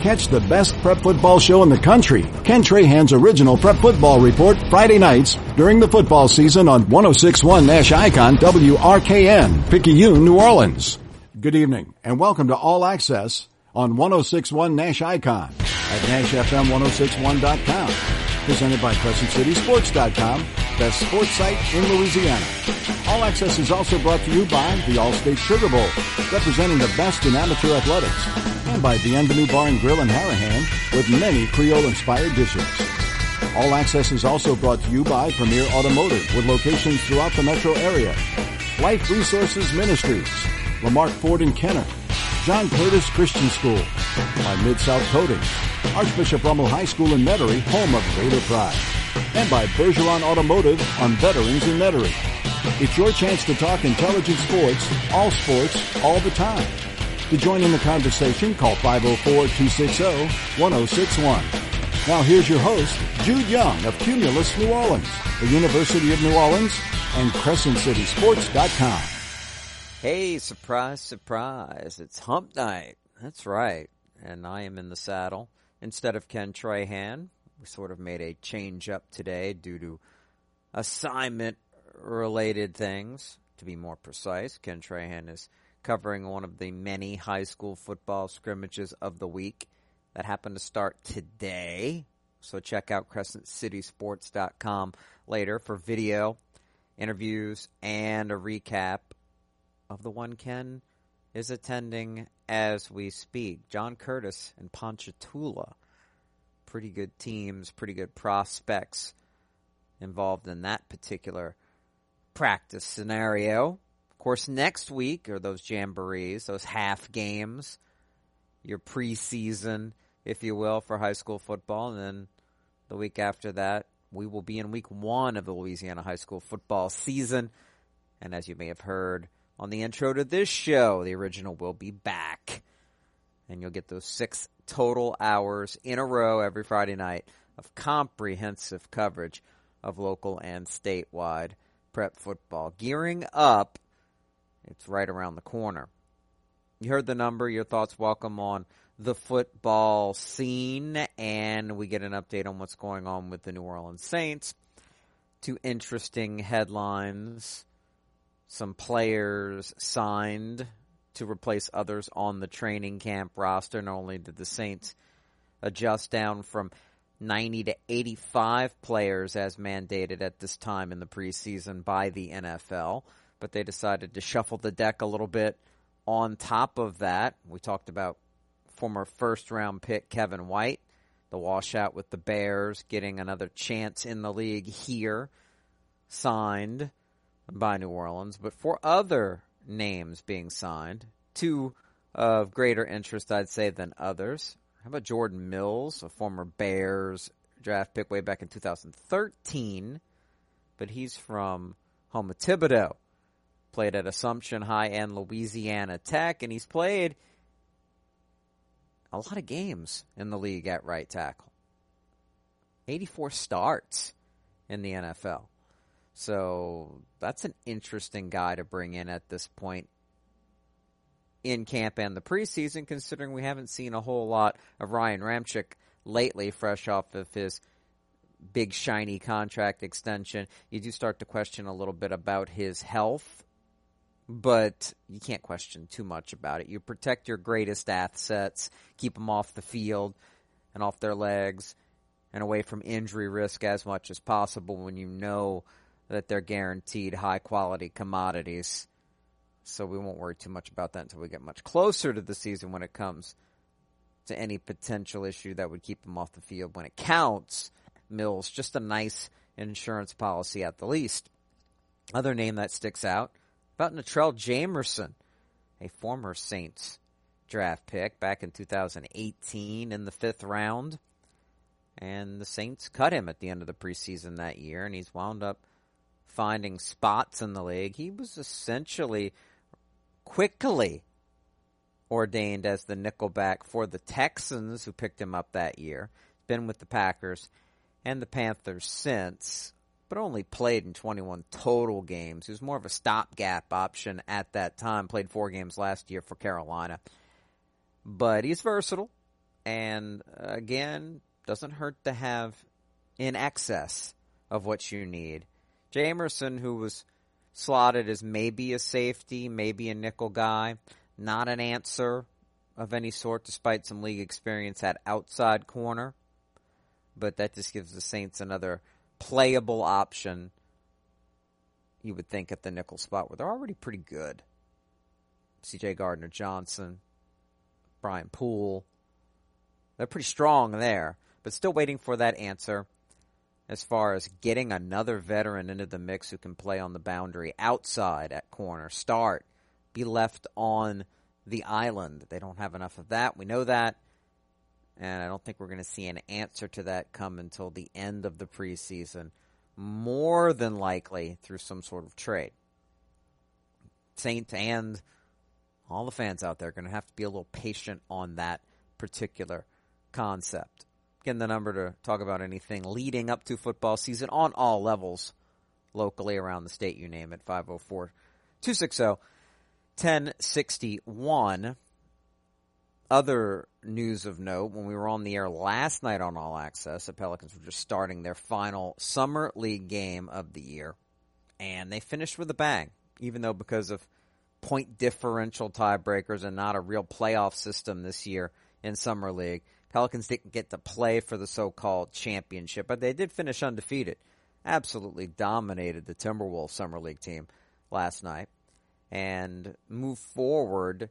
Catch the best prep football show in the country, Ken Trahan's original prep football report, Friday nights during the football season on 1061 Nash Icon WRKN, Picayune, New Orleans. Good evening and welcome to All Access on 1061 Nash Icon at NashFM1061.com. Presented by CrescentCitySports.com, best sports site in Louisiana. All Access is also brought to you by the Allstate Sugar Bowl, representing the best in amateur athletics, and by Bienvenue Bar and Grill in Harahan with many Creole-inspired dishes. All Access is also brought to you by Premier Automotive with locations throughout the metro area. Life Resources Ministries, Lamarque Ford and Kenner, John Curtis Christian School, by Mid-South Coatings, Archbishop Rummel High School in Metairie, home of Raider Pride, and by Bergeron Automotive on Veterans in Metairie. It's your chance to talk intelligent sports, all sports, all the time. To join in the conversation, call 504-260-1061. Now here's your host, Jude Young of Cumulus New Orleans, the University of New Orleans, and CrescentCitySports.com. Hey, surprise, surprise. It's hump night. That's right. And I am in the saddle. Instead of Ken Trahan, we sort of made a change up today due to assignment related things. To be more precise, Ken Trahan is covering one of the many high school football scrimmages of the week that happen to start today. So check out crescentcitysports.com later for video, interviews, and a recap of the one Ken is attending as we speak. John Curtis and Ponchatoula. Pretty good teams, pretty good prospects involved in that particular practice scenario. Of course, next week are those jamborees, those half games, your preseason, if you will, for high school football. And then the week after that, we will be in week one of the Louisiana high school football season. And as you may have heard on the intro to this show, the original will be back. And you'll get those six total hours in a row every Friday night of comprehensive coverage of local and statewide prep football. Gearing up, it's right around the corner. You heard the number, your thoughts welcome on the football scene, and we get an update on what's going on with the New Orleans Saints. Two interesting headlines. Some players signed to replace others on the training camp roster. Not only did the Saints adjust down from 90 to 85 players as mandated at this time in the preseason by the NFL, but they decided to shuffle the deck a little bit. On top of that, we talked about former first round pick Kevin White, the washout with the Bears, getting another chance in the league here, signed by New Orleans, but for other names being signed, two of greater interest, I'd say, than others. How about Jordan Mills, a former Bears draft pick way back in 2013, but he's from home of Thibodaux. Played at Assumption High and Louisiana Tech, and he's played a lot of games in the league at right tackle. 84 starts in the NFL. So that's an interesting guy to bring in at this point in camp and the preseason, considering we haven't seen a whole lot of Ryan Ramczyk lately, fresh off of his big shiny contract extension. You do start to question a little bit about his health, but you can't question too much about it. You protect your greatest assets, keep them off the field and off their legs and away from injury risk as much as possible when you know that they're guaranteed high quality commodities. So we won't worry too much about that until we get much closer to the season when it comes to any potential issue that would keep them off the field when it counts. Mills, just a nice insurance policy at the least. Other name that sticks out about Natrell Jamerson, a former Saints draft pick back in 2018 in the fifth round. And the Saints cut him at the end of the preseason that year, and he's wound up finding spots in the league. He was essentially quickly ordained as the nickelback for the Texans, who picked him up that year. Been with the Packers and the Panthers since, but only played in 21 total games. He was more of a stopgap option at that time. Played four games last year for Carolina. But he's versatile And uh, again, doesn't hurt to have in excess of what you need. Jamerson, who was slotted as maybe a safety, maybe a nickel guy, not an answer of any sort, despite some league experience at outside corner. But that just gives the Saints another playable option. You would think at the nickel spot where they're already pretty good. C.J. Gardner Johnson, Brian Poole, they're pretty strong there, but still waiting for that answer as far as getting another veteran into the mix who can play on the boundary outside at corner, start, be left on the island. They don't have enough of that. We know that. And I don't think we're going to see an answer to that come until the end of the preseason, more than likely through some sort of trade. Saint and all the fans out there are going to have to be a little patient on that particular concept. Again, the number to talk about anything leading up to football season on all levels locally around the state, you name it, 504 260 1061. Other news of note when we were on the air last night on All Access, the Pelicans were just starting their final summer league game of the year, and they finished with a bang, even though because of point differential tiebreakers and not a real playoff system this year in summer league. Pelicans didn't get to play for the so-called championship, but they did finish undefeated. Absolutely dominated the Timberwolves summer league team last night and move forward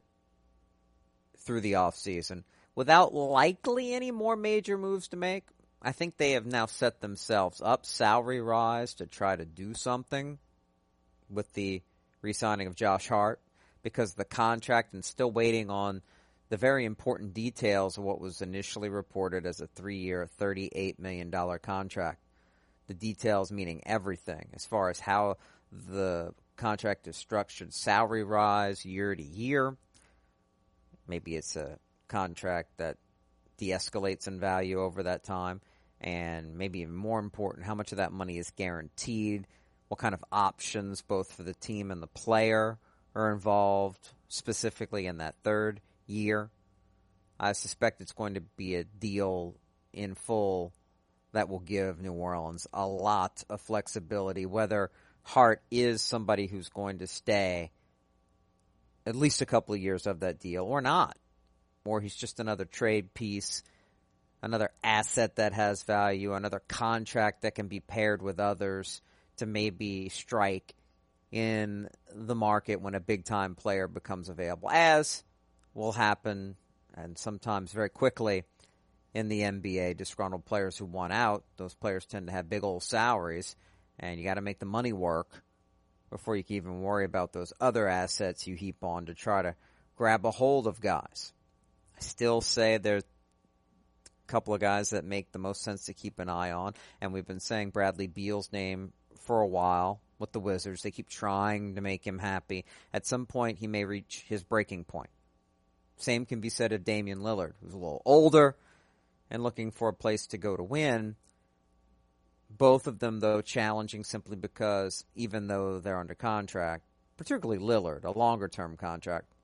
through the offseason without likely any more major moves to make. I think they have now set themselves up salary rise to try to do something with the re-signing of Josh Hart because the contract and still waiting on the very important details of what was initially reported as a three-year, $38 million contract. The details meaning everything as far as how the contract is structured, salary rise year to year. Maybe it's a contract that de-escalates in value over that time. And maybe even more important, how much of that money is guaranteed? What kind of options, both for the team and the player, are involved specifically in that third year. I suspect it's going to be a deal in full that will give New Orleans a lot of flexibility, whether Hart is somebody who's going to stay at least a couple of years of that deal or not. Or he's just another trade piece, another asset that has value, another contract that can be paired with others to maybe strike in the market when a big time player becomes available, as will happen and sometimes very quickly in the NBA. Disgruntled players who want out, those players tend to have big old salaries, and you got to make the money work before you can even worry about those other assets you heap on to try to grab a hold of guys. I still say there's a couple of guys that make the most sense to keep an eye on, and we've been saying Bradley Beal's name for a while with the Wizards. They keep trying to make him happy. At some point, he may reach his breaking point. Same can be said of Damian Lillard, who's a little older and looking for a place to go to win. Both of them, though, challenging simply because even though they're under contract, particularly Lillard, a longer term contract,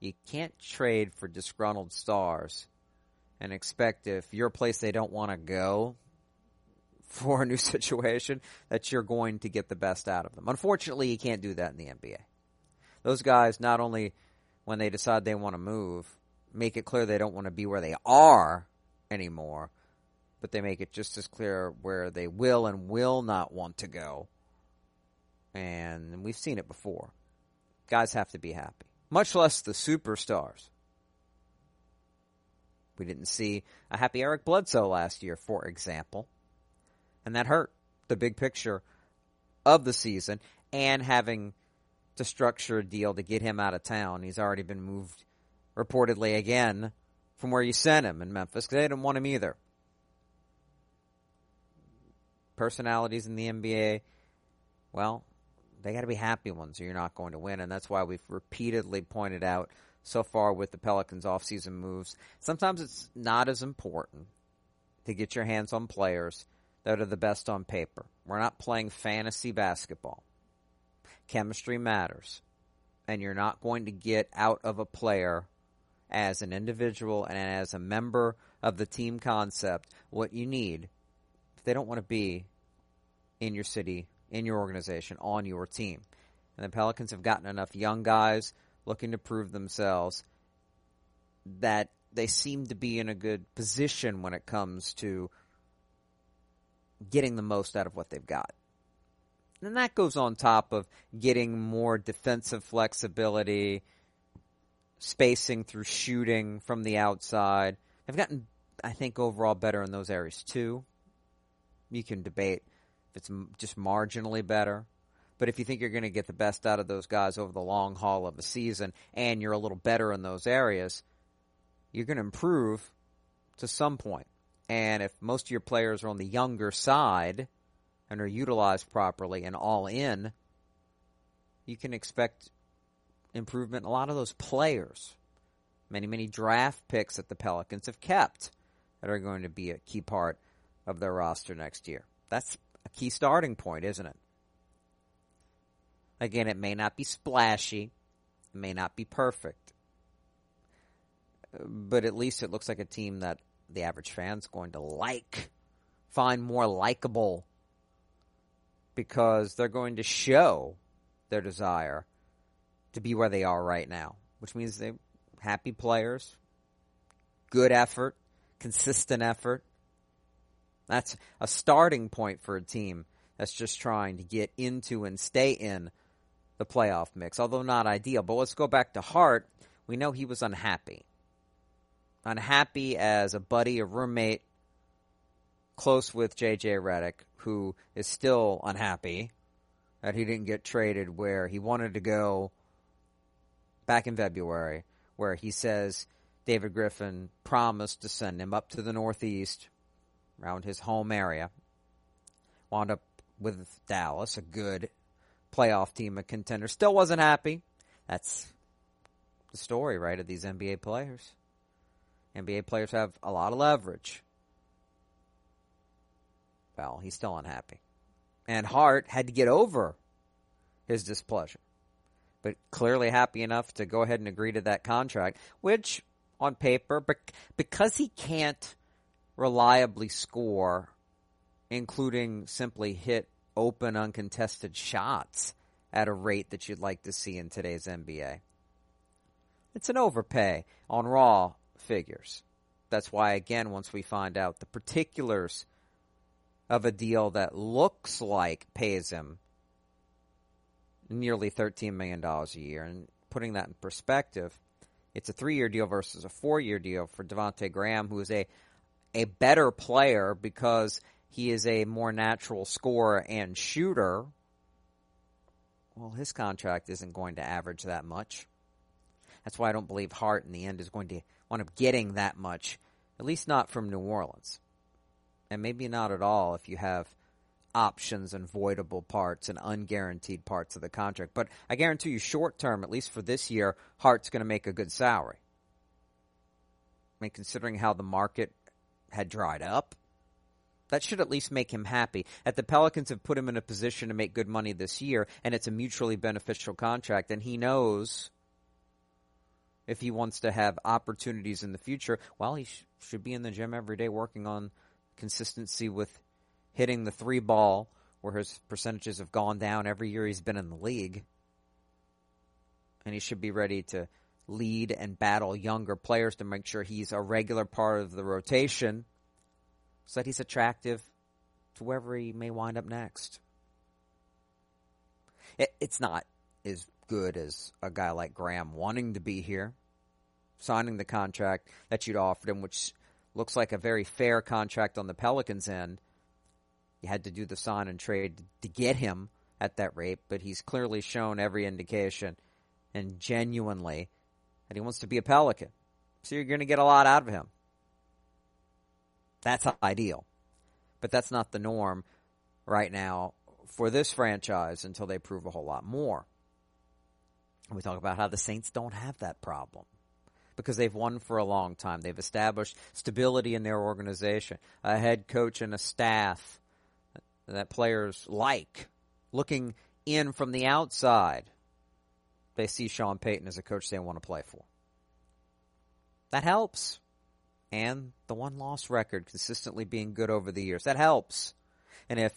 you can't trade for disgruntled stars and expect if you're a place they don't want to go for a new situation that you're going to get the best out of them. Unfortunately, you can't do that in the NBA. Those guys not only when they decide they want to move, make it clear they don't want to be where they are anymore, but they make it just as clear where they will and will not want to go. And we've seen it before. Guys have to be happy, much less the superstars. We didn't see a happy Eric Bledsoe last year, for example, and that hurt the big picture of the season and having to structure a deal to get him out of town. He's already been moved reportedly again from where you sent him in Memphis because they didn't want him either. Personalities in the NBA, well, they got to be happy ones or you're not going to win. And that's why we've repeatedly pointed out so far with the Pelicans offseason moves. Sometimes it's not as important to get your hands on players that are the best on paper. We're not playing fantasy basketball chemistry matters. And you're not going to get out of a player as an individual and as a member of the team concept what you need they don't want to be in your city, in your organization, on your team. And the Pelicans have gotten enough young guys looking to prove themselves that they seem to be in a good position when it comes to getting the most out of what they've got. And that goes on top of getting more defensive flexibility, spacing through shooting from the outside. They've gotten, I think, overall better in those areas too. You can debate if it's just marginally better. But if you think you're going to get the best out of those guys over the long haul of a season and you're a little better in those areas, you're going to improve to some point. And if most of your players are on the younger side and are utilized properly and all in, you can expect improvement in a lot of those players. Many, many draft picks that the Pelicans have kept that are going to be a key part of their roster next year. That's a key starting point, isn't it? Again, it may not be splashy, it may not be perfect, but at least it looks like a team that the average fan's going to like, find more likable, because they're going to show their desire to be where they are right now, which means they're happy players, good effort, consistent effort. That's a starting point for a team that's just trying to get into and stay in the playoff mix, although not ideal. But let's go back to Hart. We know he was unhappy unhappy as a buddy, a roommate, close with JJ Redick, who is still unhappy that he didn't get traded where he wanted to go back in February, where he says David Griffin promised to send him up to the Northeast around his home area. Wound up with Dallas, a good playoff team, a contender. Still wasn't happy. That's the story, right, of these NBA players. NBA players have a lot of leverage. Well, he's still unhappy. And Hart had to get over his displeasure. But clearly happy enough to go ahead and agree to that contract, which on paper, because he can't reliably score, including simply hit open, uncontested shots at a rate that you'd like to see in today's NBA. It's an overpay on raw figures. That's why, again, once we find out the particulars of a deal that looks like pays him nearly $13 million a year, and putting that in perspective, it's a three year deal versus a four year deal for Devonte Graham, who is a a better player because he is a more natural scorer and shooter. Well, his contract isn't going to average that much. That's why I don't believe Hart in the end is going to wind up getting that much, at least not from New Orleans. And maybe not at all if you have options and voidable parts and unguaranteed parts of the contract. But I guarantee you, short term, at least for this year, Hart's going to make a good salary. I mean, considering how the market had dried up, that should at least make him happy. At the Pelicans have put him in a position to make good money this year, and it's a mutually beneficial contract, and he knows if he wants to have opportunities in the future, well, he sh- should be in the gym every day working on consistency with hitting the three ball, where his percentages have gone down every year he's been in the league. And he should be ready to lead and battle younger players to make sure he's a regular part of the rotation so that he's attractive to wherever he may wind up next. It, it's not as good as a guy like Graham wanting to be here signing the contract that you'd offered him, which looks like a very fair contract on the Pelicans' end. You had to do the sign and trade to get him at that rate, but he's clearly shown every indication and genuinely that he wants to be a Pelican. So you're going to get a lot out of him. That's ideal. But that's not the norm right now for this franchise until they prove a whole lot more. We talk about how the Saints don't have that problem because they've won for a long time. They've established stability in their organization, a head coach and a staff that players like. Looking in from the outside, they see Sean Payton as a coach they want to play for. That helps. And the one loss record consistently being good over the years. That helps. And if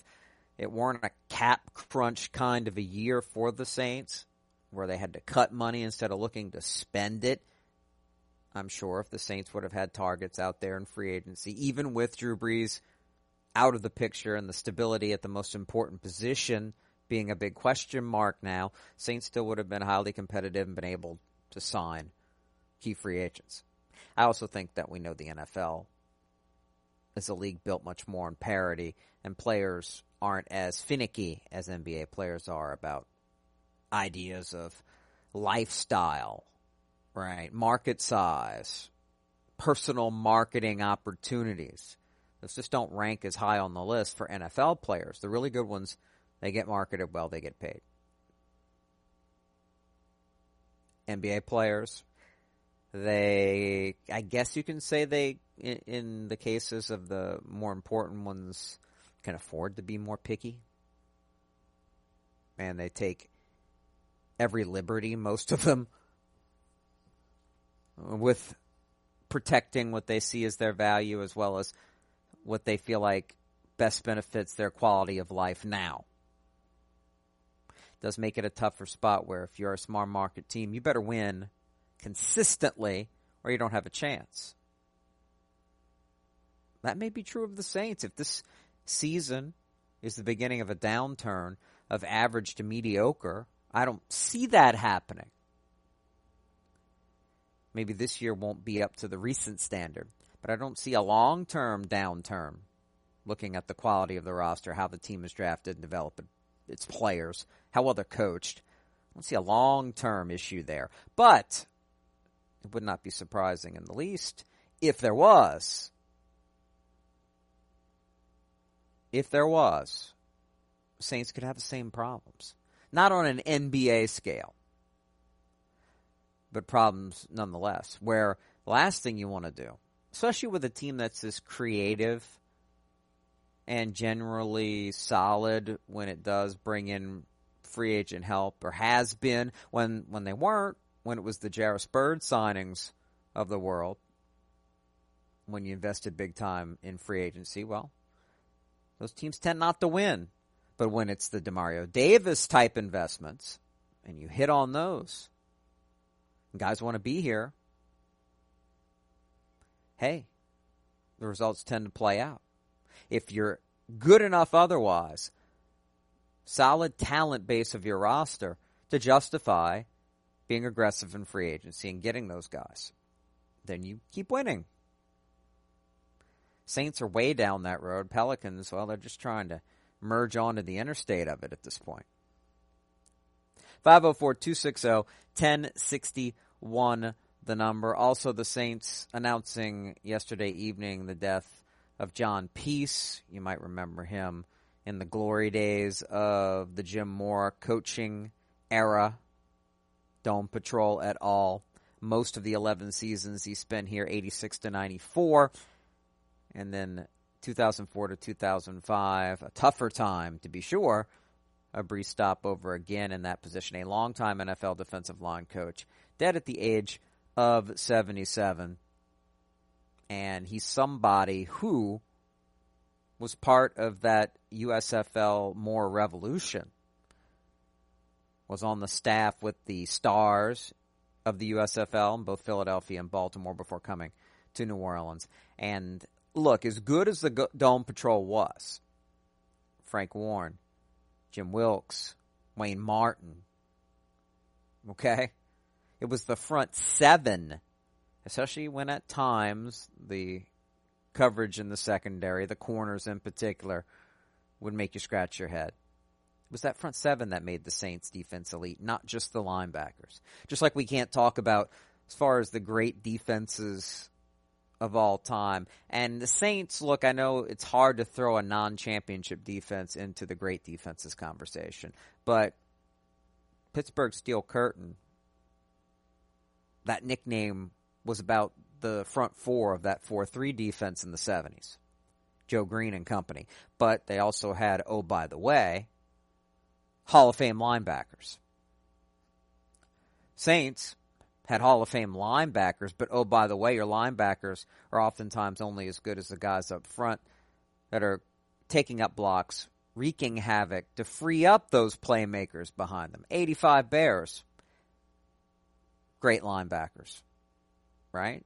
it weren't a cap crunch kind of a year for the Saints, where they had to cut money instead of looking to spend it, I'm sure if the Saints would have had targets out there in free agency, even with Drew Brees out of the picture and the stability at the most important position being a big question mark now, Saints still would have been highly competitive and been able to sign key free agents. I also think that we know the NFL is a league built much more on parity, and players aren't as finicky as NBA players are about ideas of lifestyle, right? Market size, personal marketing opportunities. Those just don't rank as high on the list for NFL players. The really good ones, they get marketed well, they get paid. NBA players, they, I guess you can say they, in, in, the cases of the more important ones, can afford to be more picky. And they take every liberty, most of them, with protecting what they see as their value as well as what they feel like best benefits their quality of life now. Does make it a tougher spot where if you're a smart market team, you better win consistently or you don't have a chance. That may be true of the Saints. If this season is the beginning of a downturn of average to mediocre, I don't see that happening. Maybe this year won't be up to the recent standard, but I don't see a long term downturn looking at the quality of the roster, how the team is drafted and developed its players, how well they're coached. I don't see a long term issue there. But it would not be surprising in the least if there was. If there was, Saints could have the same problems. Not on an NBA scale, but problems nonetheless. Where the last thing you want to do, especially with a team that's as creative and generally solid when it does bring in free agent help, or has been when when they weren't, when it was the Jairus Byrd signings of the world, when you invested big time in free agency, well, those teams tend not to win. But when it's the Demario Davis type investments, and you hit on those, guys want to be here, hey, the results tend to play out. If you're good enough otherwise, solid talent base of your roster to justify being aggressive in free agency and getting those guys, then you keep winning. Saints are way down that road. Pelicans, well, they're just trying to merge onto the interstate of it at this point. 504-260-1061 the number. Also the Saints announcing yesterday evening the death of John Pease. You might remember him in the glory days of the Jim Mora coaching era. Dome Patrol at all. Most of the 11 seasons he spent here 86 to 94 and then 2004 to 2005, a tougher time to be sure. A brief stopover again in that position. A longtime NFL defensive line coach, dead at the age of 77. And he's somebody who was part of that USFL Mora revolution. Was on the staff with the stars of the USFL in both Philadelphia and Baltimore before coming to New Orleans. And look, as good as the Dome Patrol was, Frank Warren, Jim Wilks, Wayne Martin, okay? It was the front seven, especially when at times the coverage in the secondary, the corners in particular, would make you scratch your head. It was that front seven that made the Saints defense elite, not just the linebackers. Just like we can't talk about as far as the great defenses of all time. And the Saints, look, I know it's hard to throw a non championship defense into the great defenses conversation, but Pittsburgh Steel Curtain, that nickname was about the front four of that 4 3 defense in the 70s. Joe Greene and company. But they also had, oh, by the way, Hall of Fame linebackers. Saints had Hall of Fame linebackers, but oh, by the way, your linebackers are oftentimes only as good as the guys up front that are taking up blocks, wreaking havoc to free up those playmakers behind them. 85 Bears. Great linebackers, right?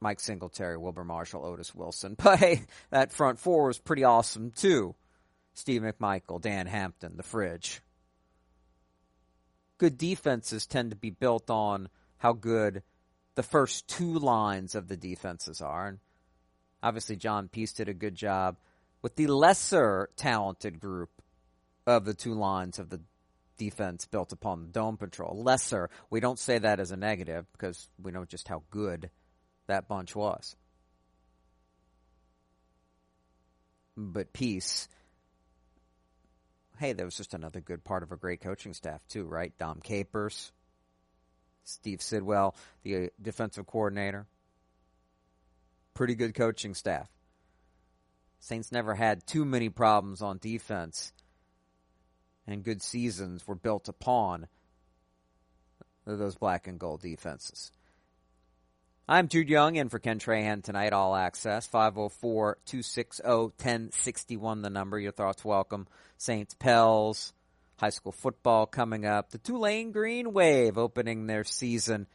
Mike Singletary, Wilber Marshall, Otis Wilson. But hey, that front four was pretty awesome too. Steve McMichael, Dan Hampton, the fridge good defenses tend to be built on how good the first two lines of the defenses are. And obviously, John Pease did a good job with the lesser talented group of the two lines of the defense built upon the dome patrol. Lesser, we don't say that as a negative because we know just how good that bunch was. But Pease hey, that was just another good part of a great coaching staff too, right? Dom Capers, Steve Sidwell, the uh, defensive coordinator. Pretty good coaching staff. Saints never had too many problems on defense, and good seasons were built upon those black and gold defenses. I'm Jude Young in for Ken Trahan tonight, All Access, 504-260-1061, the number. Your thoughts welcome. Saints Pels, high school football coming up. The Tulane Green Wave opening their season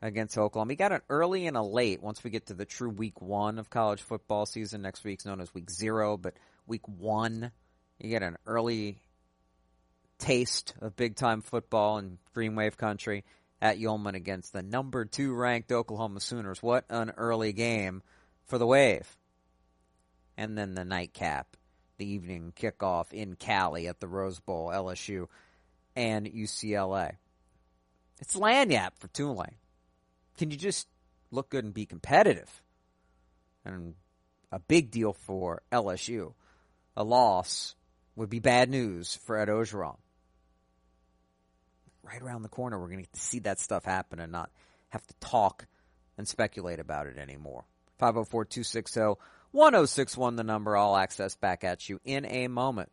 against Oklahoma. We got an early and a late once we get to the true week one of college football season. Next week's known as week zero, but week one, you get an early taste of big time football in Green Wave country at Yulman against the number two ranked Oklahoma Sooners. What an early game for the Wave. And then the nightcap, the evening kickoff in Cali at the Rose Bowl, LSU and UCLA. It's lagniappe for Tulane. Can you just look good and be competitive? And a big deal for LSU. A loss would be bad news for Ed Orgeron right around the corner. We're going to see that stuff happen and not have to talk and speculate about it anymore. 504 260 1061, the number. All Access back at you in a moment.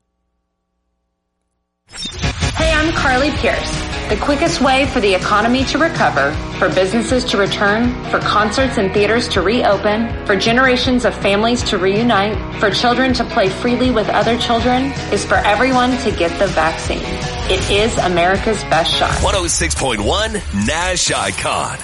Hey, I'm Carly Pearce. The quickest way for the economy to recover, for businesses to return, for concerts and theaters to reopen, for generations of families to reunite, for children to play freely with other children, is for everyone to get the vaccine. It is America's best shot. 106.1 Nash Icon.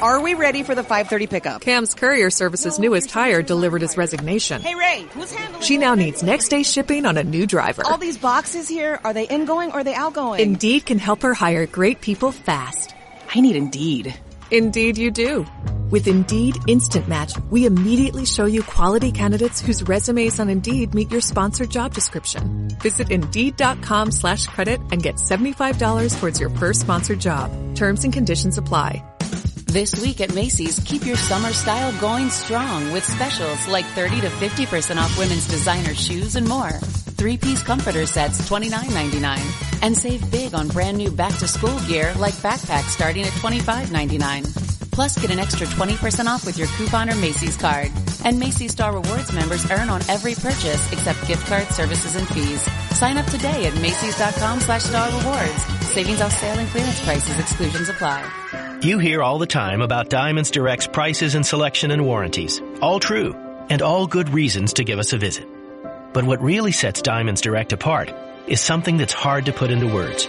Are we ready for the 530 pickup? Cam's Courier Service's newest hire delivered his resignation. Hey Ray, who's handling She now needs next day shipping on a new driver. All these boxes here, are they ingoing or are they outgoing? Indeed can help her hire great people fast. I need Indeed. Indeed you do. With Indeed Instant Match, we immediately show you quality candidates whose resumes on Indeed meet your sponsored job description. Visit Indeed.com slash credit and get $75 towards your first sponsored job. Terms and conditions apply. This week at Macy's, keep your summer style going strong with specials like 30 to 50% off women's designer shoes and more. Three-piece comforter sets $29.99. And save big on brand new back-to-school gear like backpacks starting at $25.99. Plus get an extra 20% off with your coupon or Macy's card. And Macy's Star Rewards members earn on every purchase except gift card services and fees. Sign up today at Macy's.com slash Star Rewards. Savings off sale and clearance prices. Exclusions apply. You hear all the time about Diamonds Direct's prices and selection and warranties. All true, and all good reasons to give us a visit. But what really sets Diamonds Direct apart is something that's hard to put into words.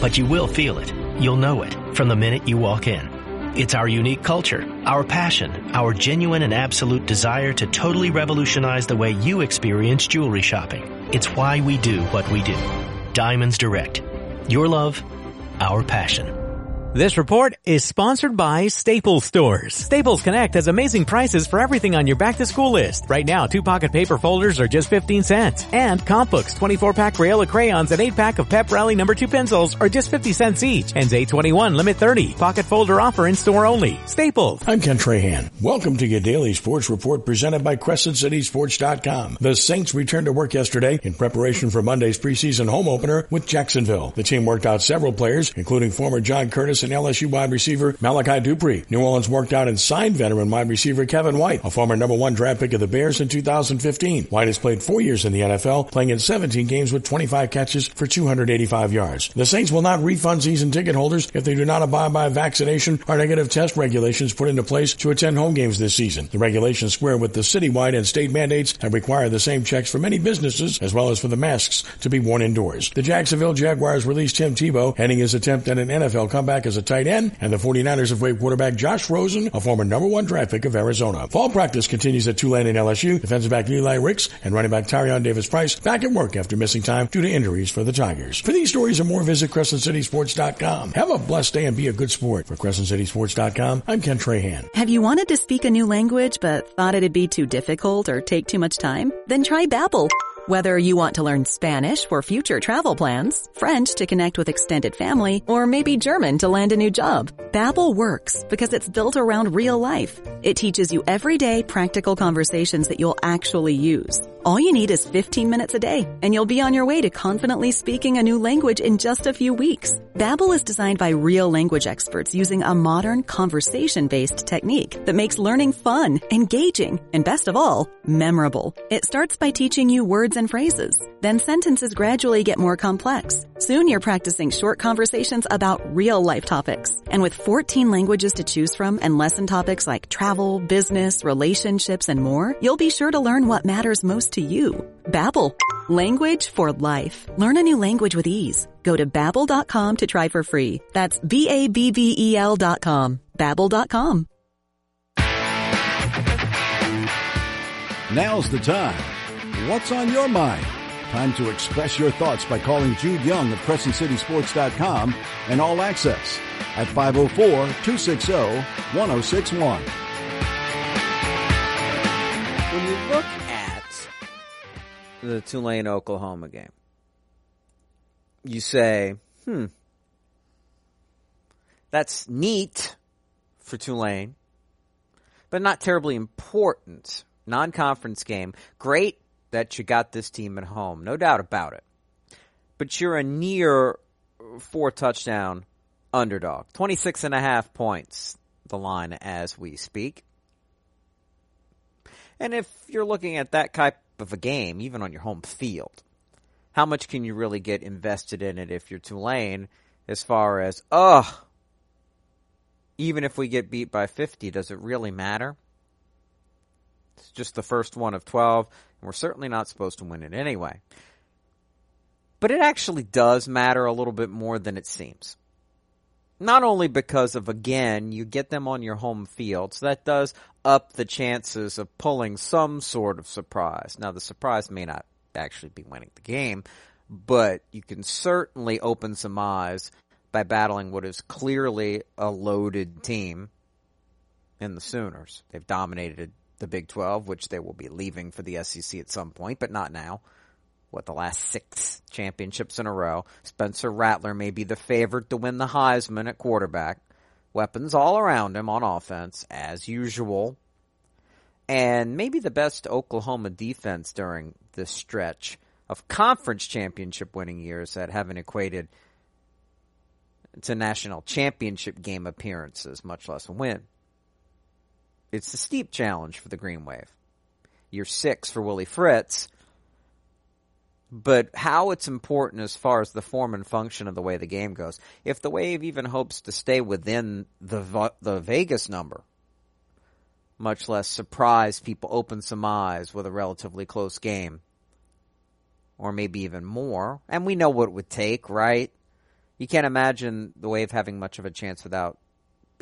But you will feel it. You'll know it from the minute you walk in. It's our unique culture, our passion, our genuine and absolute desire to totally revolutionize the way you experience jewelry shopping. It's why we do what we do. Diamonds Direct. Your love, our passion. This report is sponsored by Staples Stores. Staples Connect has amazing prices for everything on your back to school list. Right now, two pocket paper folders are just 15 cents. And comp books, 24 pack Crayola crayons and 8 pack of Pep Rally number 2 pencils are just 50 cents each. Ends 821, limit 30. Pocket folder offer in store only. Staples. I'm Ken Trahan. Welcome to your daily sports report presented by CrescentCitySports.com. The Saints returned to work yesterday in preparation for Monday's preseason home opener with Jacksonville. The team worked out several players, including former John Curtis And LSU wide receiver Malachi Dupre. New Orleans worked out and signed veteran wide receiver Kevin White, a former number one draft pick of the Bears in 2015. White has played four years in the NFL, playing in 17 games with 25 catches for 285 yards. The Saints will not refund season ticket holders if they do not abide by vaccination or negative test regulations put into place to attend home games this season. The regulations square with the citywide and state mandates and require the same checks for many businesses as well as for the masks to be worn indoors. The Jacksonville Jaguars released Tim Tebow, ending his attempt at an NFL comeback as a tight end, and the 49ers have waived quarterback Josh Rosen, a former number one draft pick of Arizona. Fall practice continues at Tulane and LSU. Defensive back Eli Ricks and running back Tyrion Davis Price back at work after missing time due to injuries for the Tigers. For these stories and more, visit CrescentCitySports.com. Have a blessed day and be a good sport. For CrescentCitySports.com, I'm Ken Trahan. Have you wanted to speak a new language but thought it'd be too difficult or take too much time? Then try Babbel. Whether you want to learn Spanish for future travel plans, French to connect with extended family, or maybe German to land a new job, Babbel works because it's built around real life. It teaches you everyday practical conversations that you'll actually use. All you need is 15 minutes a day, and you'll be on your way to confidently speaking a new language in just a few weeks. Babbel is designed by real language experts using a modern conversation-based technique that makes learning fun, engaging, and best of all, memorable. It starts by teaching you words and phrases. Then sentences gradually get more complex. Soon you're practicing short conversations about real life topics. And with 14 languages to choose from and lesson topics like travel, business, relationships, and more, you'll be sure to learn what matters most to you. Babbel. Language for life. Learn a new language with ease. Go to babbel.com to try for free. That's B-A-B-B-E-L dot com. Babbel.com. Now's the time. What's on your mind? Time to express your thoughts by calling Jude Young of CrescentCitySports.com and All Access at 504-260-1061. When you look at the Tulane Oklahoma game, you say, hmm, that's neat for Tulane, but not terribly important. Non conference game. Great that you got this team at home, no doubt about it. But you're a near four touchdown underdog. 26 and a half points, the line as we speak. And if you're looking at that type of a game, even on your home field, how much can you really get invested in it if you're Tulane as far as, ugh, even if we get beat by 50, does it really matter? It's just the first one of 12, and we're certainly not supposed to win it anyway. But it actually does matter a little bit more than it seems. Not only because of, again, you get them on your home field, so that does up the chances of pulling some sort of surprise. Now, the surprise may not actually be winning the game, but you can certainly open some eyes by battling what is clearly a loaded team in the Sooners. They've dominated the Big 12, which they will be leaving for the SEC at some point, but not now. What, the last six championships in a row. Spencer Rattler may be the favorite to win the Heisman at quarterback. Weapons all around him on offense, as usual. And maybe the best Oklahoma defense during this stretch of conference championship winning years that haven't equated to national championship game appearances, much less a win. It's a steep challenge for the Green Wave. Year six for Willie Fritz. But how it's important as far as the form and function of the way the game goes. If the Wave even hopes to stay within the the Vegas number, much less surprise people, open some eyes with a relatively close game, or maybe even more. And we know what it would take, right? You can't imagine the Wave having much of a chance without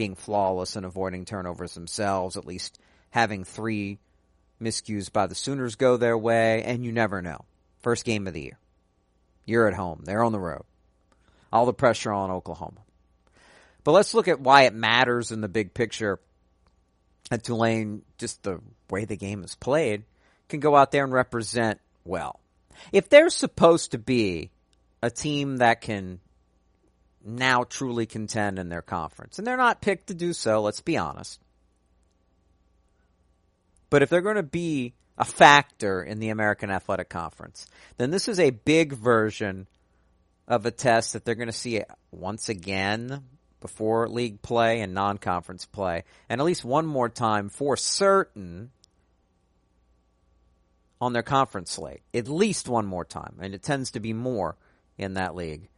being flawless and avoiding turnovers themselves, at least having three miscues by the Sooners go their way, and you never know. First game of the year. You're at home. They're on the road. All the pressure on Oklahoma. But let's look at why it matters in the big picture at Tulane, just the way the game is played, can go out there and represent well. If they're supposed to be a team that can now truly contend in their conference. And they're not picked to do so, let's be honest. But if they're going to be a factor in the American Athletic Conference, then this is a big version of a test that they're going to see once again before league play and non-conference play, and at least one more time for certain on their conference slate. At least one more time, and it tends to be more in that league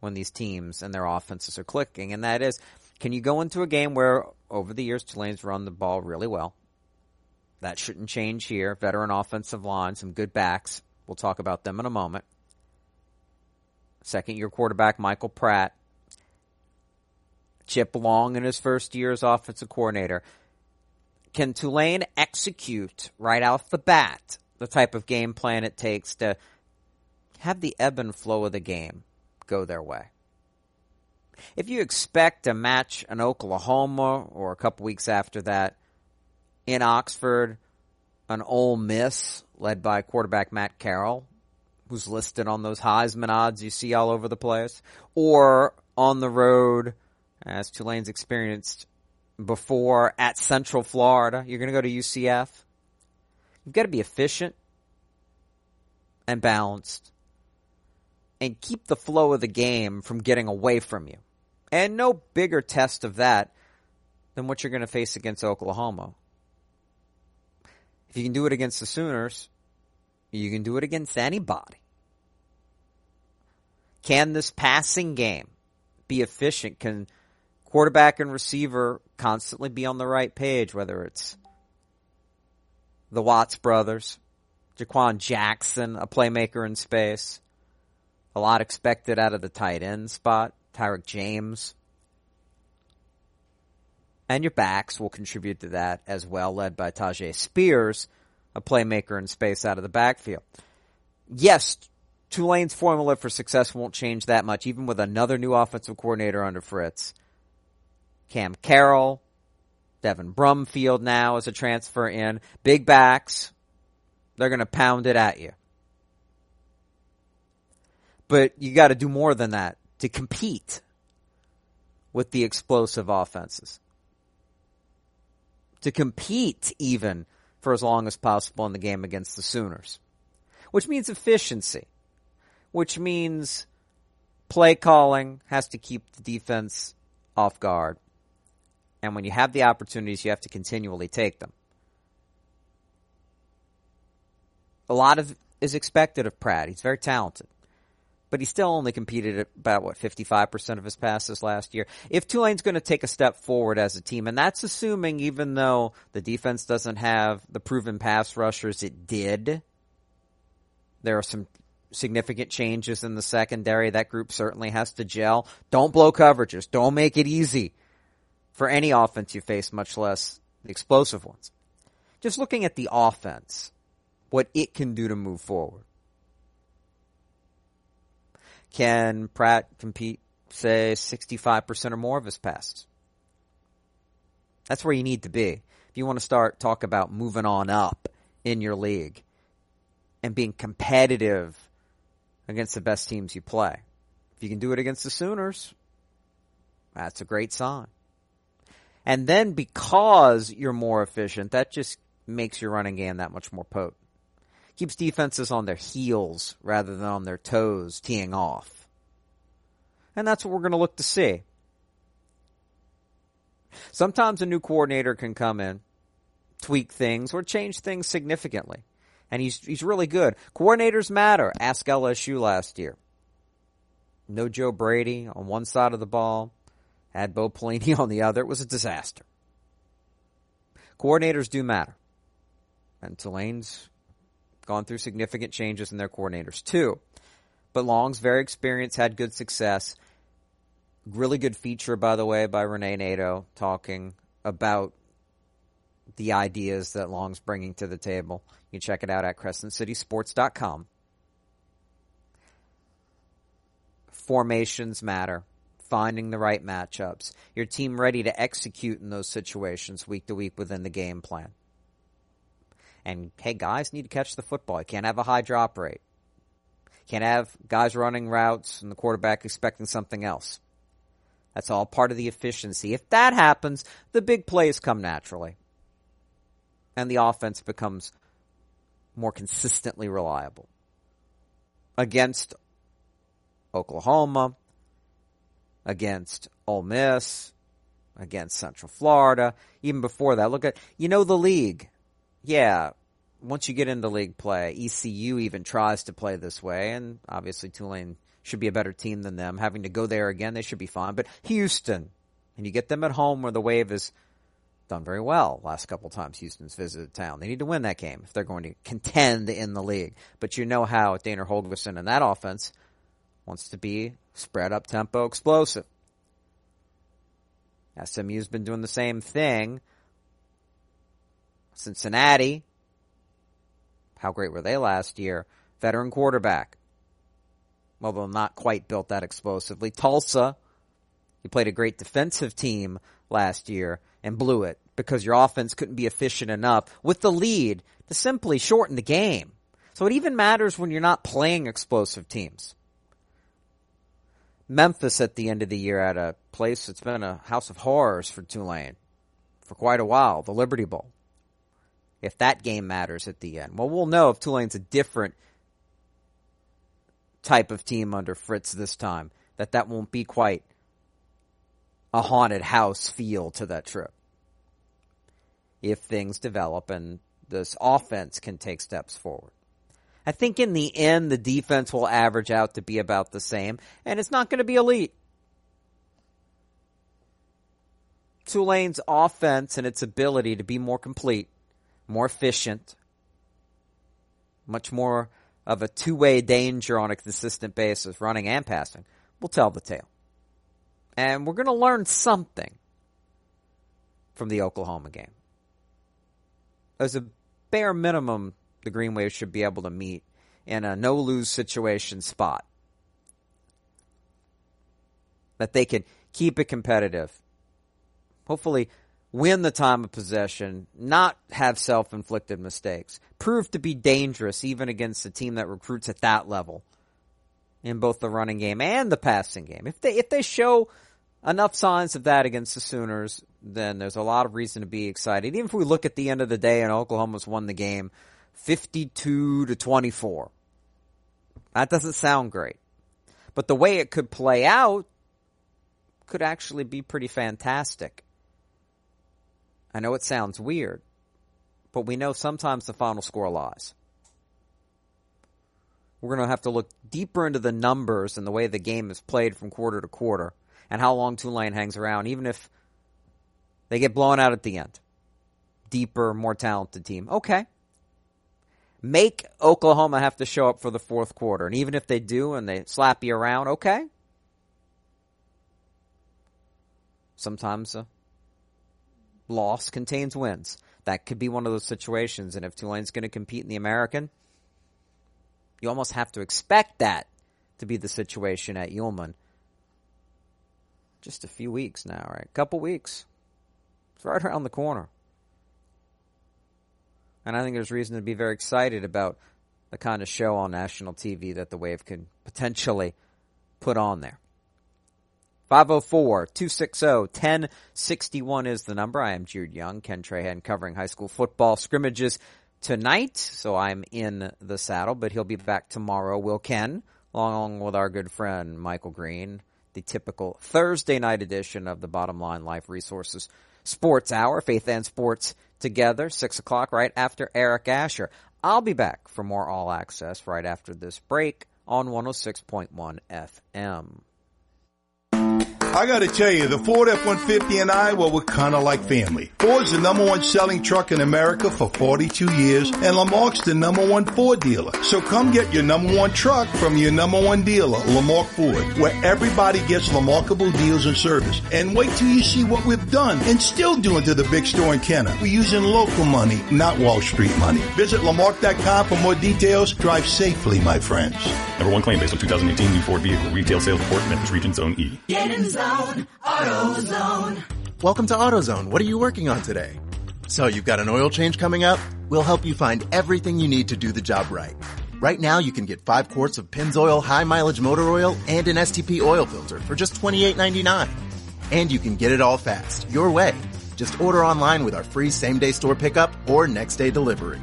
when these teams and their offenses are clicking, and that is, can you go into a game where over the years Tulane's run the ball really well? That shouldn't change here. Veteran offensive line, some good backs. We'll talk about them in a moment. Second year quarterback Michael Pratt. Chip Long in his first year as offensive coordinator. Can Tulane execute right off the bat the type of game plan it takes to have the ebb and flow of the game go their way? If you expect to match an Oklahoma or a couple weeks after that in Oxford, an Ole Miss led by quarterback Matt Corral, who's listed on those Heisman odds you see all over the place, or on the road, as Tulane's experienced before at Central Florida, you're going to go to UCF. You've got to be efficient and balanced and keep the flow of the game from getting away from you. And no bigger test of that than what you're going to face against Oklahoma. If you can do it against the Sooners, you can do it against anybody. Can this passing game be efficient? Can quarterback and receiver constantly be on the right page, whether it's the Watts brothers, Jha'Quan Jackson, a playmaker in space, a lot expected out of the tight end spot, Tyrick James. And your backs will contribute to that as well, led by Tyjae Spears, a playmaker in space out of the backfield. Yes, Tulane's formula for success won't change that much, even with another new offensive coordinator under Fritz. Cam Carroll, Devin Brumfield now as a transfer in, big backs. They're going to pound it at you. But you got to do more than that to compete with the explosive offenses. To compete even for as long as possible in the game against the Sooners. Which means efficiency. Which means play calling has to keep the defense off guard. And when you have the opportunities, you have to continually take them. A lot of is expected of Pratt. He's very talented but he still only competed at about what 55% of his passes last year. If Tulane's going to take a step forward as a team, and that's assuming even though the defense doesn't have the proven pass rushers it did, there are some significant changes in the secondary. That group certainly has to gel. Don't blow coverages. Don't make it easy for any offense you face, much less the explosive ones. Just looking at the offense, what it can do to move forward. Can Pratt compete, say, 65% or more of his passes? That's where you need to be. If you want to start talk about moving on up in your league and being competitive against the best teams you play. If you can do it against the Sooners, that's a great sign. And then because you're more efficient, that just makes your running game that much more potent keeps defenses on their heels rather than on their toes teeing off. And that's what we're going to look to see. Sometimes a new coordinator can come in, tweak things, or change things significantly. And he's, he's really good. Coordinators matter. Ask LSU last year. No Joe Brady on one side of the ball. Had Bo Pelini on the other. It was a disaster. Coordinators do matter. And Tulane's gone through significant changes in their coordinators too. But Long's very experienced, had good success. Really good feature, by the way, by Rene Nadeau talking about the ideas that Long's bringing to the table. You can check it out at crescentcitysports.com. Formations matter. Finding the right matchups. Your team ready to execute in those situations week to week within the game plan. And hey, guys need to catch the football. You can't have a high drop rate. Can't have guys running routes and the quarterback expecting something else. That's all part of the efficiency. If that happens, the big plays come naturally. And the offense becomes more consistently reliable. Against Oklahoma, against Ole Miss, against Central Florida. Even before that, look at, you know, the league. Yeah. Once you get into league play, ECU even tries to play this way, and obviously Tulane should be a better team than them. Having to go there again, they should be fine. But Houston, and you get them at home where the wave has done very well last couple times Houston's visited town. They need to win that game if they're going to contend in the league. But you know how Dana Holgorsen and that offense wants to be spread up tempo explosive. SMU's been doing the same thing. Cincinnati, how great were they last year? Veteran quarterback. Although not quite built that explosively. Tulsa, you played a great defensive team last year and blew it because your offense couldn't be efficient enough with the lead to simply shorten the game. So it even matters when you're not playing explosive teams. Memphis at the end of the year at a place that's been a house of horrors for Tulane for quite a while, the Liberty Bowl. If that game matters at the end, well, we'll know if Tulane's a different type of team under Fritz this time, that that won't be quite a haunted house feel to that trip. If things develop and this offense can take steps forward. I think in the end, the defense will average out to be about the same, and it's not going to be elite. Tulane's offense and its ability to be more complete, more efficient, much more of a two way danger on a consistent basis, running and passing, will tell the tale. And we're going to learn something from the Oklahoma game. As a bare minimum, the Green Wave should be able to meet in a no lose situation spot. That they can keep it competitive. Hopefully, win the time of possession, not have self inflicted mistakes, prove to be dangerous even against a team that recruits at that level in both the running game and the passing game. If they if they show enough signs of that against the Sooners, then there's a lot of reason to be excited. Even if we look at the end of the day and Oklahoma's won the game 52 to 24. That doesn't sound great. But the way it could play out could actually be pretty fantastic. I know it sounds weird, but we know sometimes the final score lies. We're going to have to look deeper into the numbers and the way the game is played from quarter to quarter and how long Tulane hangs around, even if they get blown out at the end. Deeper, more talented team. Okay. Make Oklahoma have to show up for the fourth quarter. And even if they do and they slap you around, okay. Sometimes a loss contains wins. That could be one of those situations. And if Tulane's going to compete in the American, you almost have to expect that to be the situation at Yulman just a few weeks now, right? A couple weeks. It's right around the corner. And I think there's reason to be very excited about the kind of show on national TV that the Wave can potentially put on there. 504-260-1061 is the number. I am Jude Young, Ken Trahan covering high school football scrimmages tonight. So I'm in the saddle, but he'll be back tomorrow. Will Ken, along with our good friend Michael Green, the typical Thursday night edition of the Bottom Line Life Resources Sports Hour, Faith and Sports together, 6 o'clock right after Eric Asher. I'll be back for more All Access right after this break on 106.1 FM. I gotta tell you, the Ford F-150 and I, well, we're kinda like family. Ford's the number one selling truck in America for 42 years, and Lamarque's the number one Ford dealer. So come get your number one truck from your number one dealer, Lamarque Ford, where everybody gets remarkable deals and service. And wait till you see what we've done and still doing to the big store in Kenner. We're using local money, not Wall Street money. Visit Lamarque.com for more details. Drive safely, my friends. Number one claim based on 2018 new Ford vehicle retail sales report, Memphis Region Zone E. Get in zone, AutoZone. Welcome to AutoZone. What are you working on today? So you've got an oil change coming up? We'll help you find everything you need to do the job right. Right now you can get five quarts of Pennzoil high mileage motor oil and an STP oil filter for just $28.99. And you can get it all fast, your way. Just order online with our free same day store pickup or next day delivery.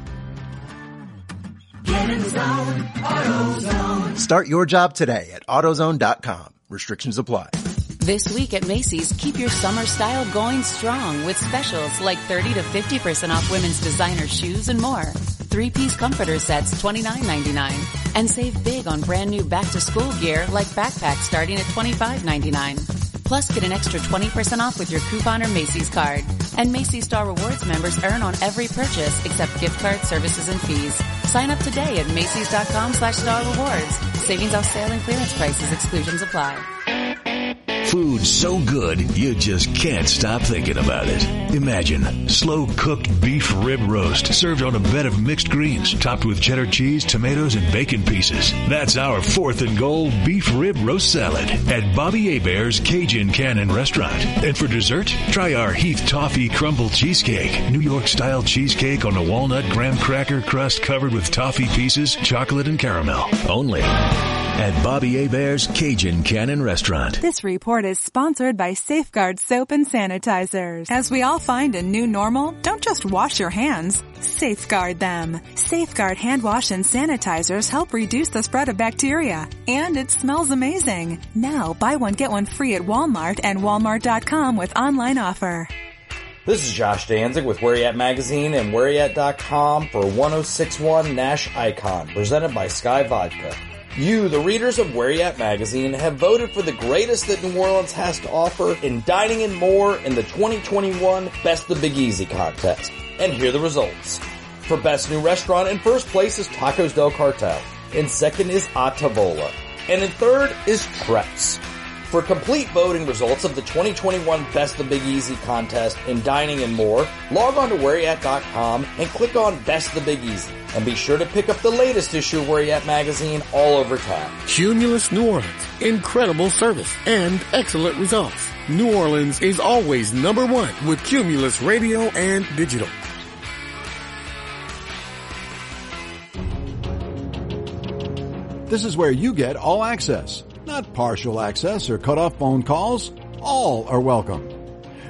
Get in the zone, AutoZone. Start your job today at AutoZone.com. Restrictions apply. This week at Macy's, keep your summer style going strong with specials like 30 to 50% off women's designer shoes and more. Three-piece comforter sets $29.99. And save big on brand new back-to-school gear like backpacks starting at $25.99. Plus get an extra 20% off with your coupon or Macy's card. And Macy's Star Rewards members earn on every purchase except gift cards, services, and fees. Sign up today at Macy's.com slash Star Rewards. Savings off sale and clearance prices. Exclusions apply. Food so good, you just can't stop thinking about it. Imagine slow cooked beef rib roast served on a bed of mixed greens, topped with cheddar cheese, tomatoes, and bacon pieces. That's our fourth and goal beef rib roast salad at Bobby Hebert's Cajun Cannon Restaurant. And for dessert, try our Heath Toffee Crumble Cheesecake, New York style cheesecake on a walnut graham cracker crust covered with toffee pieces, chocolate, and caramel. Only at Bobby Hebert's Cajun Cannon Restaurant. This report is sponsored by Safeguard Soap and Sanitizers. As we all find a new normal, don't just wash your hands. Safeguard them. Safeguard hand wash and sanitizers help reduce the spread of bacteria. And it smells amazing. Now buy one get one free at Walmart and walmart.com with online offer. This is Josh Danzig with Where You At Magazine and WhereYouAt.com for 1061 Nash Icon, presented by SKYY Vodka. You, the readers of Where You At Magazine, have voted for the greatest that New Orleans has to offer in dining and more in the 2021 Best the Big Easy contest. And here are the results. For Best New Restaurant, in first place is Tacos Del Cartel. In second is Atavola. And in third is Treps. For complete voting results of the 2021 Best the Big Easy contest in dining and more, log on to whereyat.com and click on Best the Big Easy. And be sure to pick up the latest issue of Where You At magazine all over town. Cumulus New Orleans. Incredible service and excellent results. New Orleans is always number one with Cumulus Radio and Digital. This is where you get all access, not partial access or cut off phone calls. All are welcome.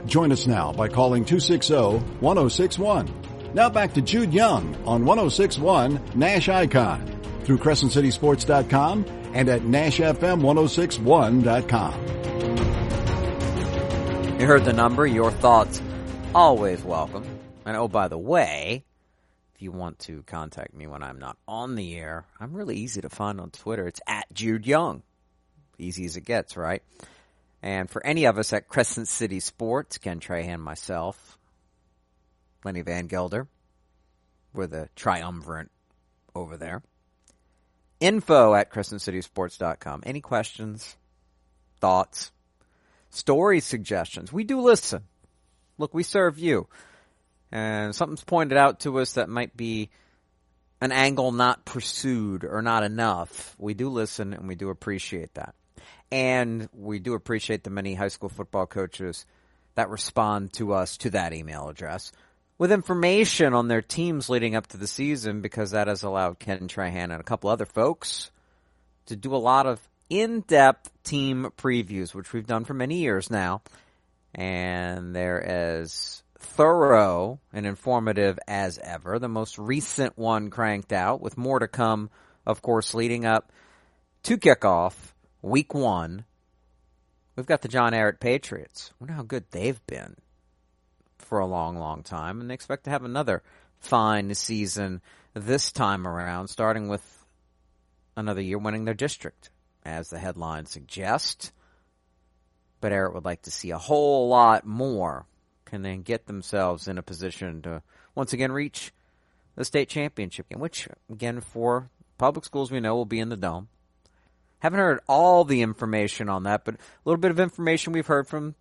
Join us now by calling 260-1061. Now back to Jude Young on 1061 Nash Icon through CrescentCitySports.com and at NashFM1061.com. You heard the number. Your thoughts always welcome. And oh, by the way, if you want to contact me when I'm not on the air, I'm really easy to find on Twitter. It's at Jude Young. Easy as it gets, right? And for any of us at Crescent City Sports, Ken Trahan, myself, Lenny Vangilder, we're the triumvirate over there. Info at crescentcitysports.com. Any questions, thoughts, story suggestions? We do listen. Look, we serve you and something's pointed out to us that might be an angle not pursued or not enough, we do listen and we do appreciate that. And we do appreciate the many high school football coaches that respond to us to that email address with information on their teams leading up to the season because that has allowed Ken Trahan and a couple other folks to do a lot of in-depth team previews, which we've done for many years now. And they're as thorough and informative as ever. The most recent one cranked out with more to come, of course, leading up to kickoff week one. We've got the John Ehret Patriots. Wonder how good they've been for a long, long time, and they expect to have another fine season this time around, starting with another year winning their district, as the headline suggests. But Ehret would like to see a whole lot more can then get themselves in a position to once again reach the state championship game, which again for public schools we know will be in the dome. Haven't heard all the information on that, but a little bit of information we've heard from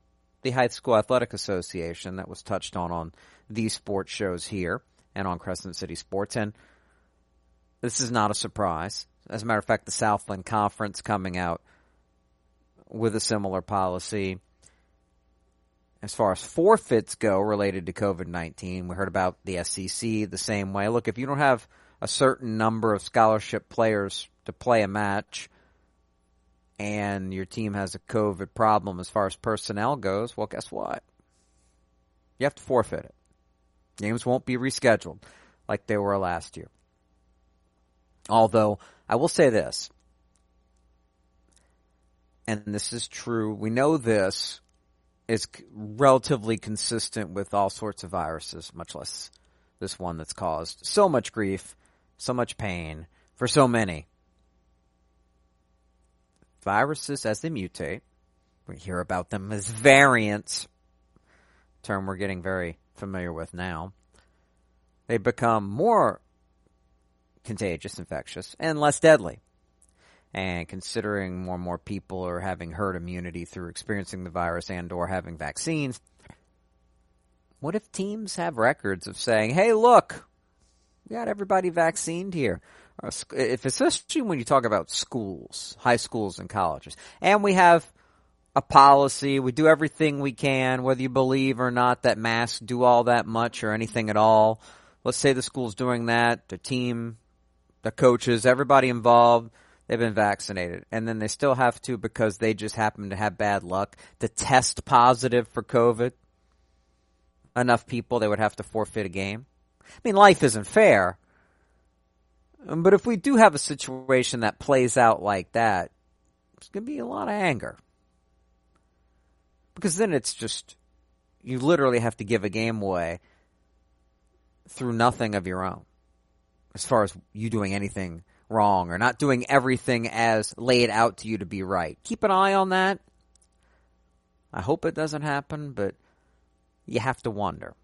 the High School Athletic Association that was touched on on these sports shows here and on Crescent City Sports. And this is not a surprise. As a matter of fact, the Southland Conference coming out with a similar policy as far as forfeits go related to COVID 19. We heard about the SEC the same way. Look, if you don't have a certain number of scholarship players to play a match and your team has a COVID problem as far as personnel goes, well, guess what? You have to forfeit it. Games won't be rescheduled like they were last year. Although, I will say this and this is true, we know this is relatively consistent with all sorts of viruses, much less this one that's caused so much grief, so much pain for so many. Viruses, as they mutate, we hear about them as variants, term we're getting very familiar with now. They become more contagious, infectious, and less deadly. And considering more and more people are having herd immunity through experiencing the virus and or having vaccines, what if teams have records of saying, "Hey, look, we got everybody vaccinated here." Uh, if especially when you talk about schools, high schools and colleges, and we have a policy, we do everything we can, whether you believe or not that masks do all that much or anything at all. Let's say the school's doing that, the team, the coaches, everybody involved, they've been vaccinated. And then they still have to, because they just happen to have bad luck, to test positive for COVID. Enough people, they would have to forfeit a game. I mean, life isn't fair. Um, but if we do have a situation that plays out like that, it's going to be a lot of anger. Because then it's just, you literally have to give a game away through nothing of your own. As far as you doing anything wrong or not doing everything as laid out to you to be right. Keep an eye on that. I hope it doesn't happen, but you have to wonder.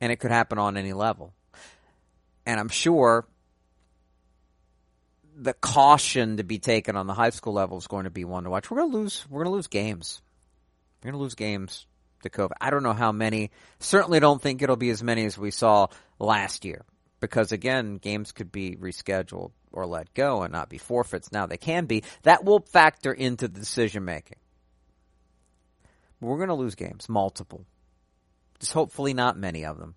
And it could happen on any level. And I'm sure the caution to be taken on the high school level is going to be one to watch. We're going to lose. We're going to lose games. We're going to lose games to COVID. I don't know how many. Certainly, don't think it'll be as many as we saw last year because again, games could be rescheduled or let go and not be forfeits. Now they can be. That will factor into the decision making. We're going to lose games, multiple. Just hopefully not many of them.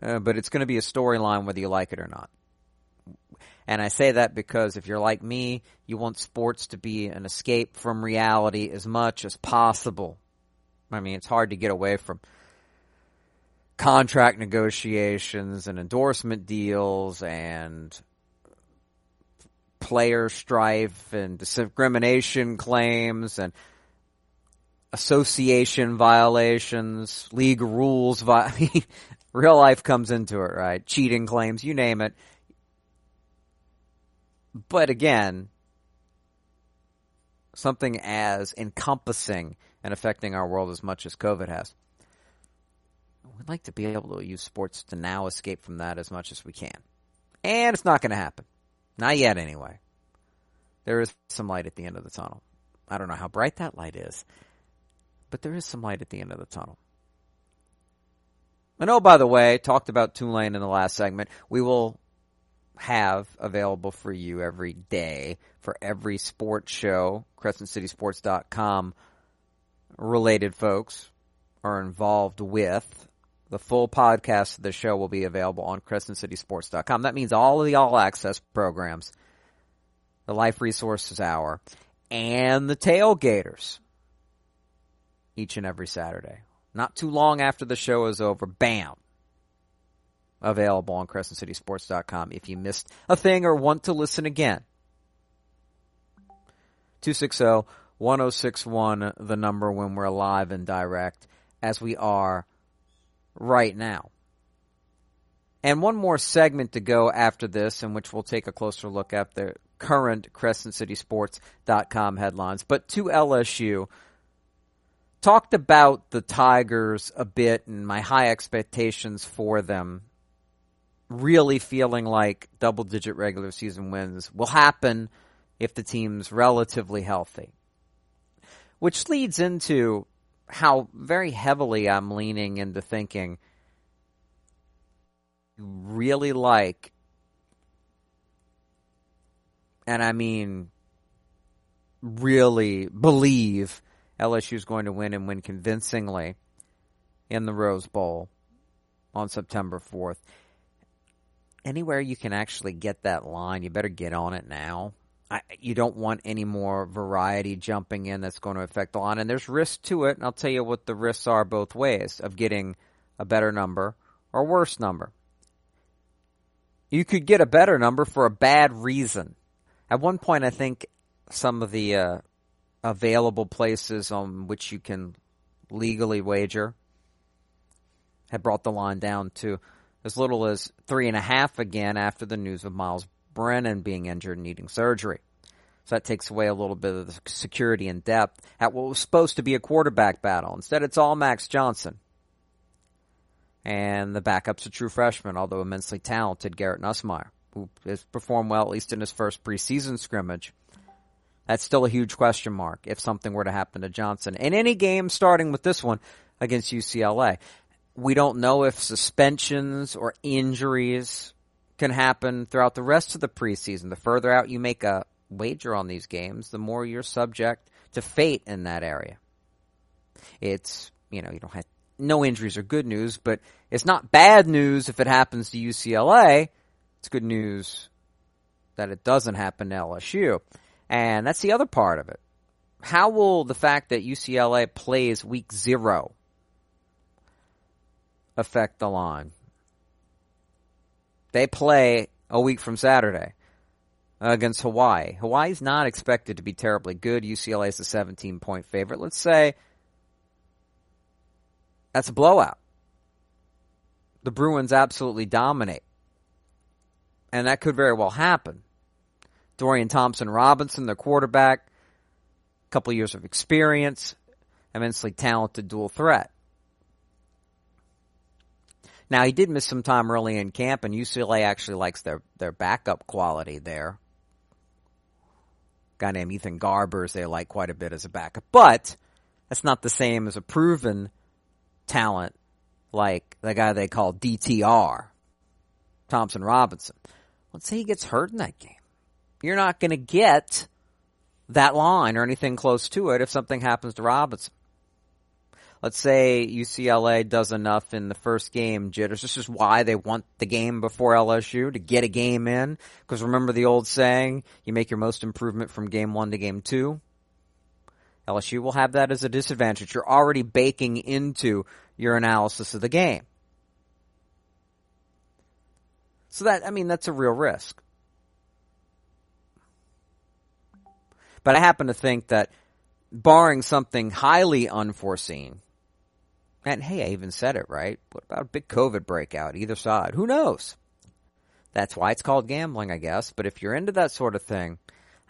Uh, but it's going to be a storyline whether you like it or not. And I say that because if you're like me, you want sports to be an escape from reality as much as possible. I mean, it's hard to get away from contract negotiations and endorsement deals and player strife and discrimination claims and association violations, league rules. Vi- real life comes into it, right? Cheating claims, you name it. But again, something as encompassing and affecting our world as much as COVID has. We'd like to be able to use sports to now escape from that as much as we can. And it's not going to happen. Not yet, anyway. There is some light at the end of the tunnel. I don't know how bright that light is, but there is some light at the end of the tunnel. And oh, by the way, talked about Tulane in the last segment. We will have available for you every day for every sports show, CrescentCitySports.com related folks are involved with. The full podcast of the show will be available on CrescentCitySports.com. That means all of the all access programs, the Life Resources Hour, and the Tailgaters each and every Saturday. Not too long after the show is over, bam, available on CrescentCitySports.com if you missed a thing or want to listen again. 260 1061, the number when we're live and direct, as we are right now. And one more segment to go after this, in which we'll take a closer look at the current CrescentCitySports.com headlines. But to LSU, talked about the Tigers a bit and my high expectations for them. Really feeling like double digit regular season wins will happen if the team's relatively healthy. Which leads into how very heavily I'm leaning into thinking you really like and I mean really believe LSU is going to win and win convincingly in the Rose Bowl on September 4th. Anywhere you can actually get that line, you better get on it now. I, you don't want any more variety jumping in that's going to affect the line. And there's risk to it, and I'll tell you what the risks are both ways of getting a better number or worse number. You could get a better number for a bad reason. At one point, I think some of the uh, available places on which you can legally wager had brought the line down to as little as three and a half again after the news of Myles Brennan being injured and needing surgery. So that takes away a little bit of the security and depth at what was supposed to be a quarterback battle. Instead, it's all Max Johnson. And the backup's a true freshman, although immensely talented, Garrett Nussmeier, who has performed well, at least in his first preseason scrimmage. That's still a huge question mark if something were to happen to Johnson. In any game starting with this one against UCLA, we don't know if suspensions or injuries can happen throughout the rest of the preseason. The further out you make a wager on these games, the more you're subject to fate in that area. It's, you know, you don't have, no injuries are good news, but it's not bad news if it happens to UCLA. It's good news that it doesn't happen to LSU. And that's the other part of it. How will the fact that UCLA plays week zero affect the line? They play a week from Saturday against Hawaii. Hawaii's not expected to be terribly good. UCLA is a 17 point favorite. Let's say that's a blowout. The Bruins absolutely dominate. And that could very well happen. Dorian Thompson Robinson, the quarterback, a couple years of experience, immensely talented dual threat. Now he did miss some time early in camp, and UCLA actually likes their their backup quality there A guy named Ethan Garbers they like quite a bit as a backup. But that's not the same as a proven talent like the guy they call DTR, Thompson Robinson. Let's say he gets hurt in that game. You're not going to get that line or anything close to it if something happens to Robinson let's say UCLA does enough in the first game jitters. This is why they want the game before LSU to get a game in. Because remember the old saying, you make your most improvement from game one to game two. LSU will have that as a disadvantage. You're already baking into your analysis of the game. So that, I mean, that's a real risk. But I happen to think that barring something highly unforeseen, and hey, I even said it, right? What about a big COVID breakout either side? Who knows? That's why it's called gambling, I guess. But if you're into that sort of thing,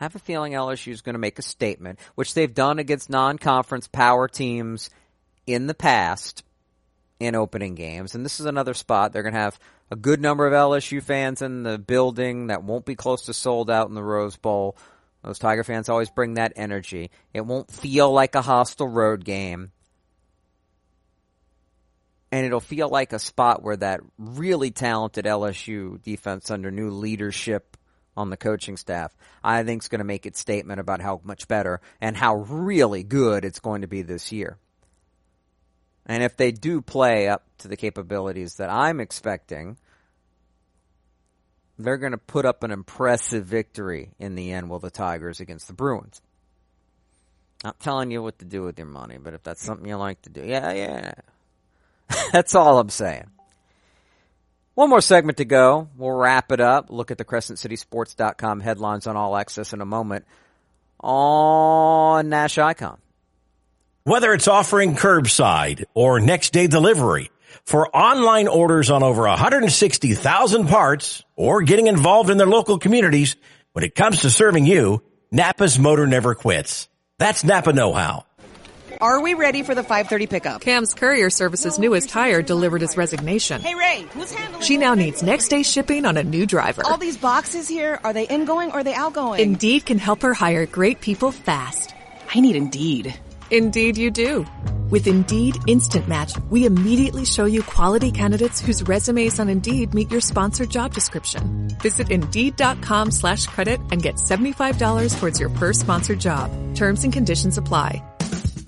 I have a feeling LSU is going to make a statement, which they've done against non-conference power teams in the past in opening games. And this is another spot. They're going to have a good number of LSU fans in the building that won't be close to sold out in the Rose Bowl. Those Tiger fans always bring that energy. It won't feel like a hostile road game and it'll feel like a spot where that really talented LSU defense under new leadership on the coaching staff, I think is going to make its statement about how much better and how really good it's going to be this year. And if they do play up to the capabilities that I'm expecting, they're going to put up an impressive victory in the end, will the Tigers against the Bruins. Not telling you what to do with your money, but if that's something you like to do, yeah, yeah. That's all I'm saying. One more segment to go. We'll wrap it up. Look at the CrescentCitySports.com headlines on All Access in a moment on Nash Icon. Whether it's offering curbside or next day delivery, for online orders on over 160,000 parts or getting involved in their local communities, when it comes to serving you, Napa's Motor Never Quits. That's Napa Know How. Are we ready for the 5:30 pickup? Cam's Courier Service's newest hire delivered his resignation. Hey Ray, who's handling? She now needs next day shipping on a new driver. All these boxes here, are they ingoing or are they outgoing? Indeed can help her hire great people fast. I need Indeed. Indeed you do. With Indeed Instant Match, we immediately show you quality candidates whose resumes on Indeed meet your sponsored job description. Visit Indeed.com slash credit and get $75 towards your first sponsored job. Terms and conditions apply.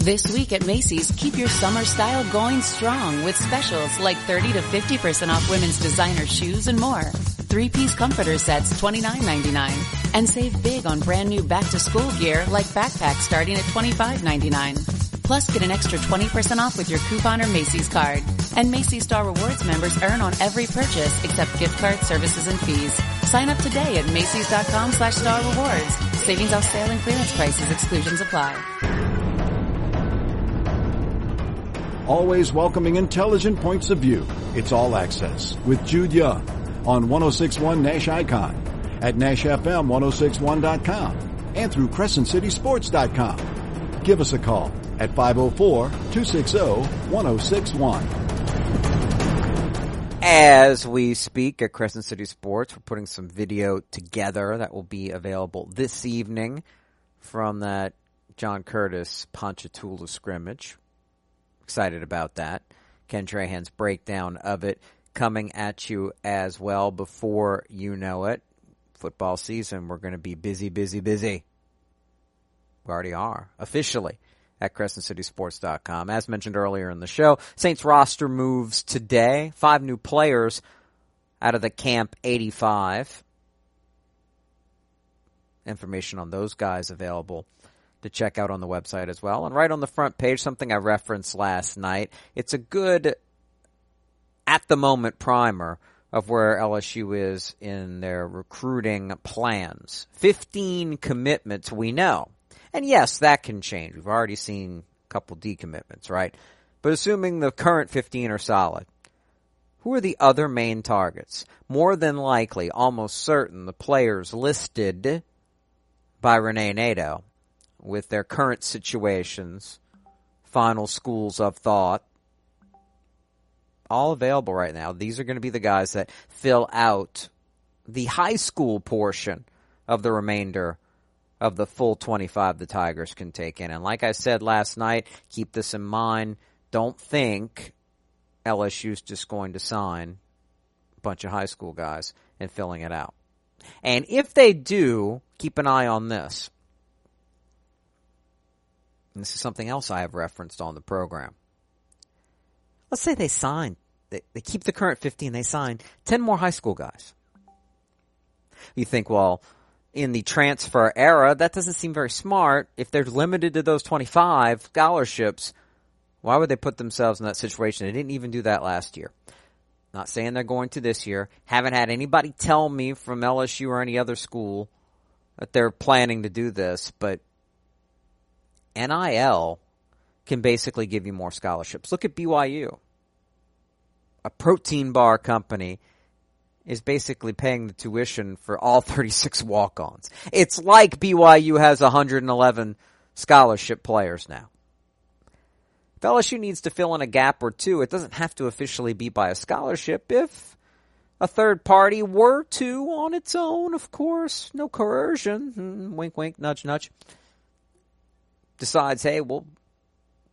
This week at Macy's, keep your summer style going strong with specials like 30 to 50% off women's designer shoes and more. Three-piece comforter sets $29.99. And save big on brand new back-to-school gear like backpacks starting at $25.99. Plus, get an extra 20% off with your coupon or Macy's card. And Macy's Star Rewards members earn on every purchase except gift cards, services, and fees. Sign up today at Macy's.com slash Star Rewards. Savings off sale and clearance prices. Exclusions apply. Always welcoming intelligent points of view. It's All Access with Jude Young on 1061 Nash Icon, at NashFM1061.com, and through CrescentCitySports.com. Give us a call at 504-260-1061. As we speak at Crescent City Sports, we're putting some video together that will be available this evening from that John Curtis Ponchatoula scrimmage. Excited about that. Ken Trahan's breakdown of it coming at you as well before you know it. Football season, we're going to be busy, busy, busy. We already are, officially, at CrescentCitySports.com. As mentioned earlier in the show, Saints roster moves today. Five new players out of the Camp 85. Information on those guys available to check out on the website as well. And right on the front page, something I referenced last night. It's a good at the moment primer of where LSU is in their recruiting plans. 15 commitments we know. And yes, that can change. We've already seen a couple decommitments, right? But assuming the current 15 are solid, who are the other main targets? More than likely, almost certain, the players listed by Rene Nadeau with their current situations, final schools of thought, all available right now. These are going to be the guys that fill out the high school portion of the remainder of the full 25 the Tigers can take in. And like I said last night, keep this in mind. Don't think LSU's just going to sign a bunch of high school guys and filling it out. And if they do, keep an eye on this. And this is something else I have referenced on the program. Let's say they sign, they, they keep the current 15, they sign 10 more high school guys. You think, well, in the transfer era, that doesn't seem very smart. If they're limited to those 25 scholarships, why would they put themselves in that situation? They didn't even do that last year. Not saying they're going to this year. Haven't had anybody tell me from LSU or any other school that they're planning to do this, but NIL can basically give you more scholarships. Look at BYU. A protein bar company is basically paying the tuition for all 36 walk-ons. It's like BYU has 111 scholarship players now. If LSU needs to fill in a gap or two, it doesn't have to officially be by a scholarship. If a third party were to on its own, of course, no coercion, hmm, wink, wink, nudge, nudge, decides, hey, we'll,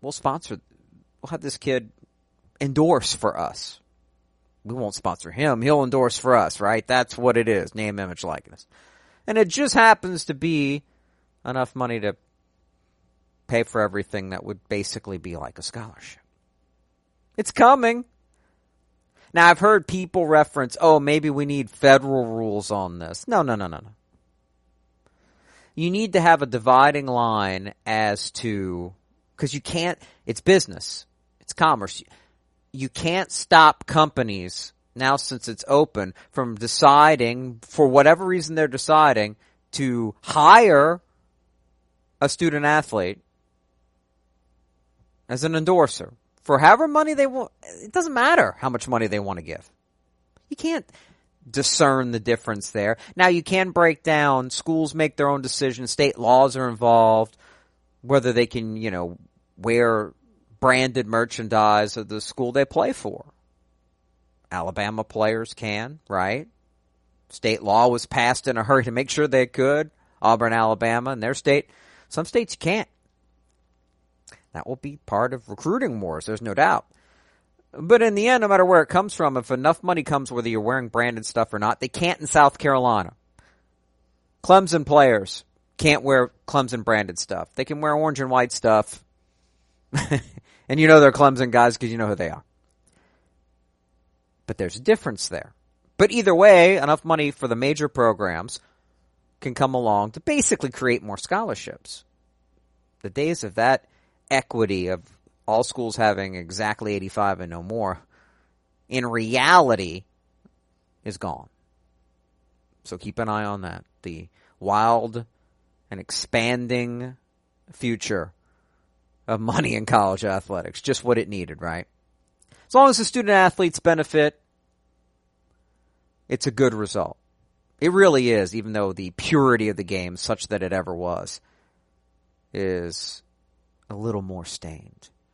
we'll sponsor, we'll have this kid endorse for us we won't sponsor him. He'll endorse for us, right? That's what it is. Name, image, likeness. And it just happens to be enough money to pay for everything that would basically be like a scholarship. It's coming. Now I've heard people reference, oh, maybe we need federal rules on this. No, no, no, no, no. You need to have a dividing line as to, cause you can't, it's business. It's commerce you can't stop companies now since it's open from deciding for whatever reason they're deciding to hire a student athlete as an endorser for however money they want. It doesn't matter how much money they want to give. You can't discern the difference there. Now you can break down schools make their own decisions. State laws are involved, whether they can, you know, wear branded merchandise of the school they play for. Alabama players can, right? State law was passed in a hurry to make sure they could. Auburn, Alabama, and their state. Some states can't. That will be part of recruiting wars, there's no doubt. But in the end, no matter where it comes from, if enough money comes whether you're wearing branded stuff or not, they can't in South Carolina. Clemson players can't wear Clemson branded stuff. They can wear orange and white stuff. And you know they're Clemson guys because you know who they are. But there's a difference there. But either way, enough money for the major programs can come along to basically create more scholarships. The days of that equity of all schools having exactly 85 and no more, in reality, is gone. So keep an eye on that. The wild and expanding future of money in college athletics. Just what it needed, right? As long as the student athletes benefit, it's a good result. It really is, even though the purity of the game, such that it ever was, is a little more stained.